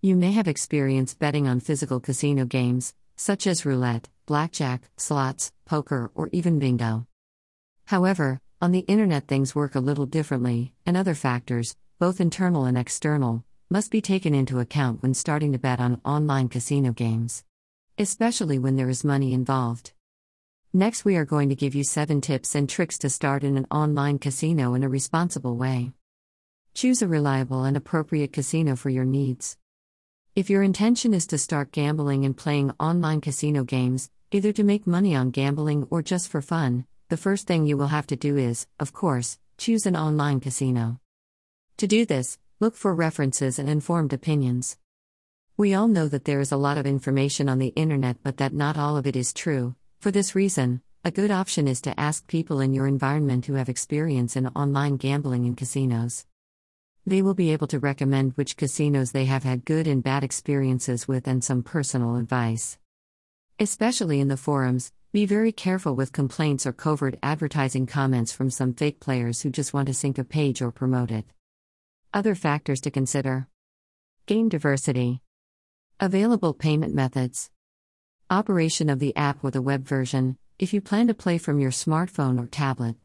You may have experienced betting on physical casino games, such as roulette, blackjack, slots, poker, or even bingo. However, on the internet things work a little differently, and other factors, both internal and external, must be taken into account when starting to bet on online casino games. Especially when there is money involved. Next, we are going to give you 7 tips and tricks to start in an online casino in a responsible way. Choose a reliable and appropriate casino for your needs. If your intention is to start gambling and playing online casino games, either to make money on gambling or just for fun, the first thing you will have to do is, of course, choose an online casino. To do this, look for references and informed opinions. We all know that there is a lot of information on the internet, but that not all of it is true, for this reason, a good option is to ask people in your environment who have experience in online gambling and casinos. They will be able to recommend which casinos they have had good and bad experiences with and some personal advice. Especially in the forums, be very careful with complaints or covert advertising comments from some fake players who just want to sink a page or promote it. Other factors to consider Game diversity, available payment methods. Operation of the app with a web version, if you plan to play from your smartphone or tablet.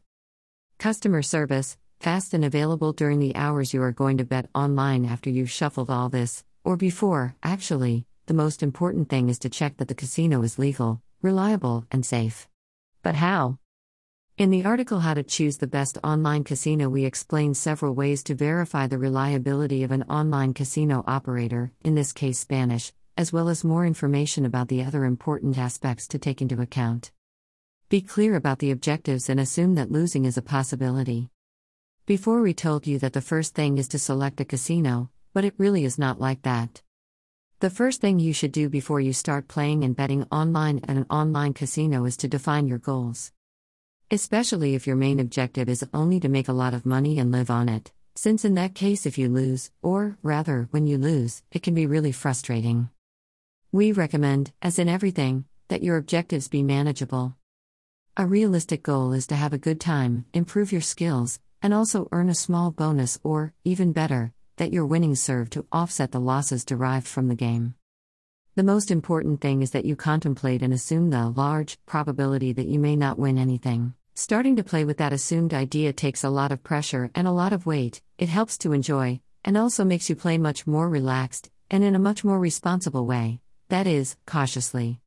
Customer service, fast and available during the hours you are going to bet online after you've shuffled all this, or before, actually, the most important thing is to check that the casino is legal, reliable, and safe. But how? In the article How to Choose the Best Online Casino, we explain several ways to verify the reliability of an online casino operator, in this case Spanish, as well as more information about the other important aspects to take into account. Be clear about the objectives and assume that losing is a possibility. Before we told you that the first thing is to select a casino, but it really is not like that. The first thing you should do before you start playing and betting online at an online casino is to define your goals. Especially if your main objective is only to make a lot of money and live on it, since in that case, if you lose, or rather, when you lose, it can be really frustrating. We recommend, as in everything, that your objectives be manageable. A realistic goal is to have a good time, improve your skills, and also earn a small bonus or, even better, that your winnings serve to offset the losses derived from the game. The most important thing is that you contemplate and assume the large probability that you may not win anything. Starting to play with that assumed idea takes a lot of pressure and a lot of weight, it helps to enjoy, and also makes you play much more relaxed, and in a much more responsible way that is, cautiously.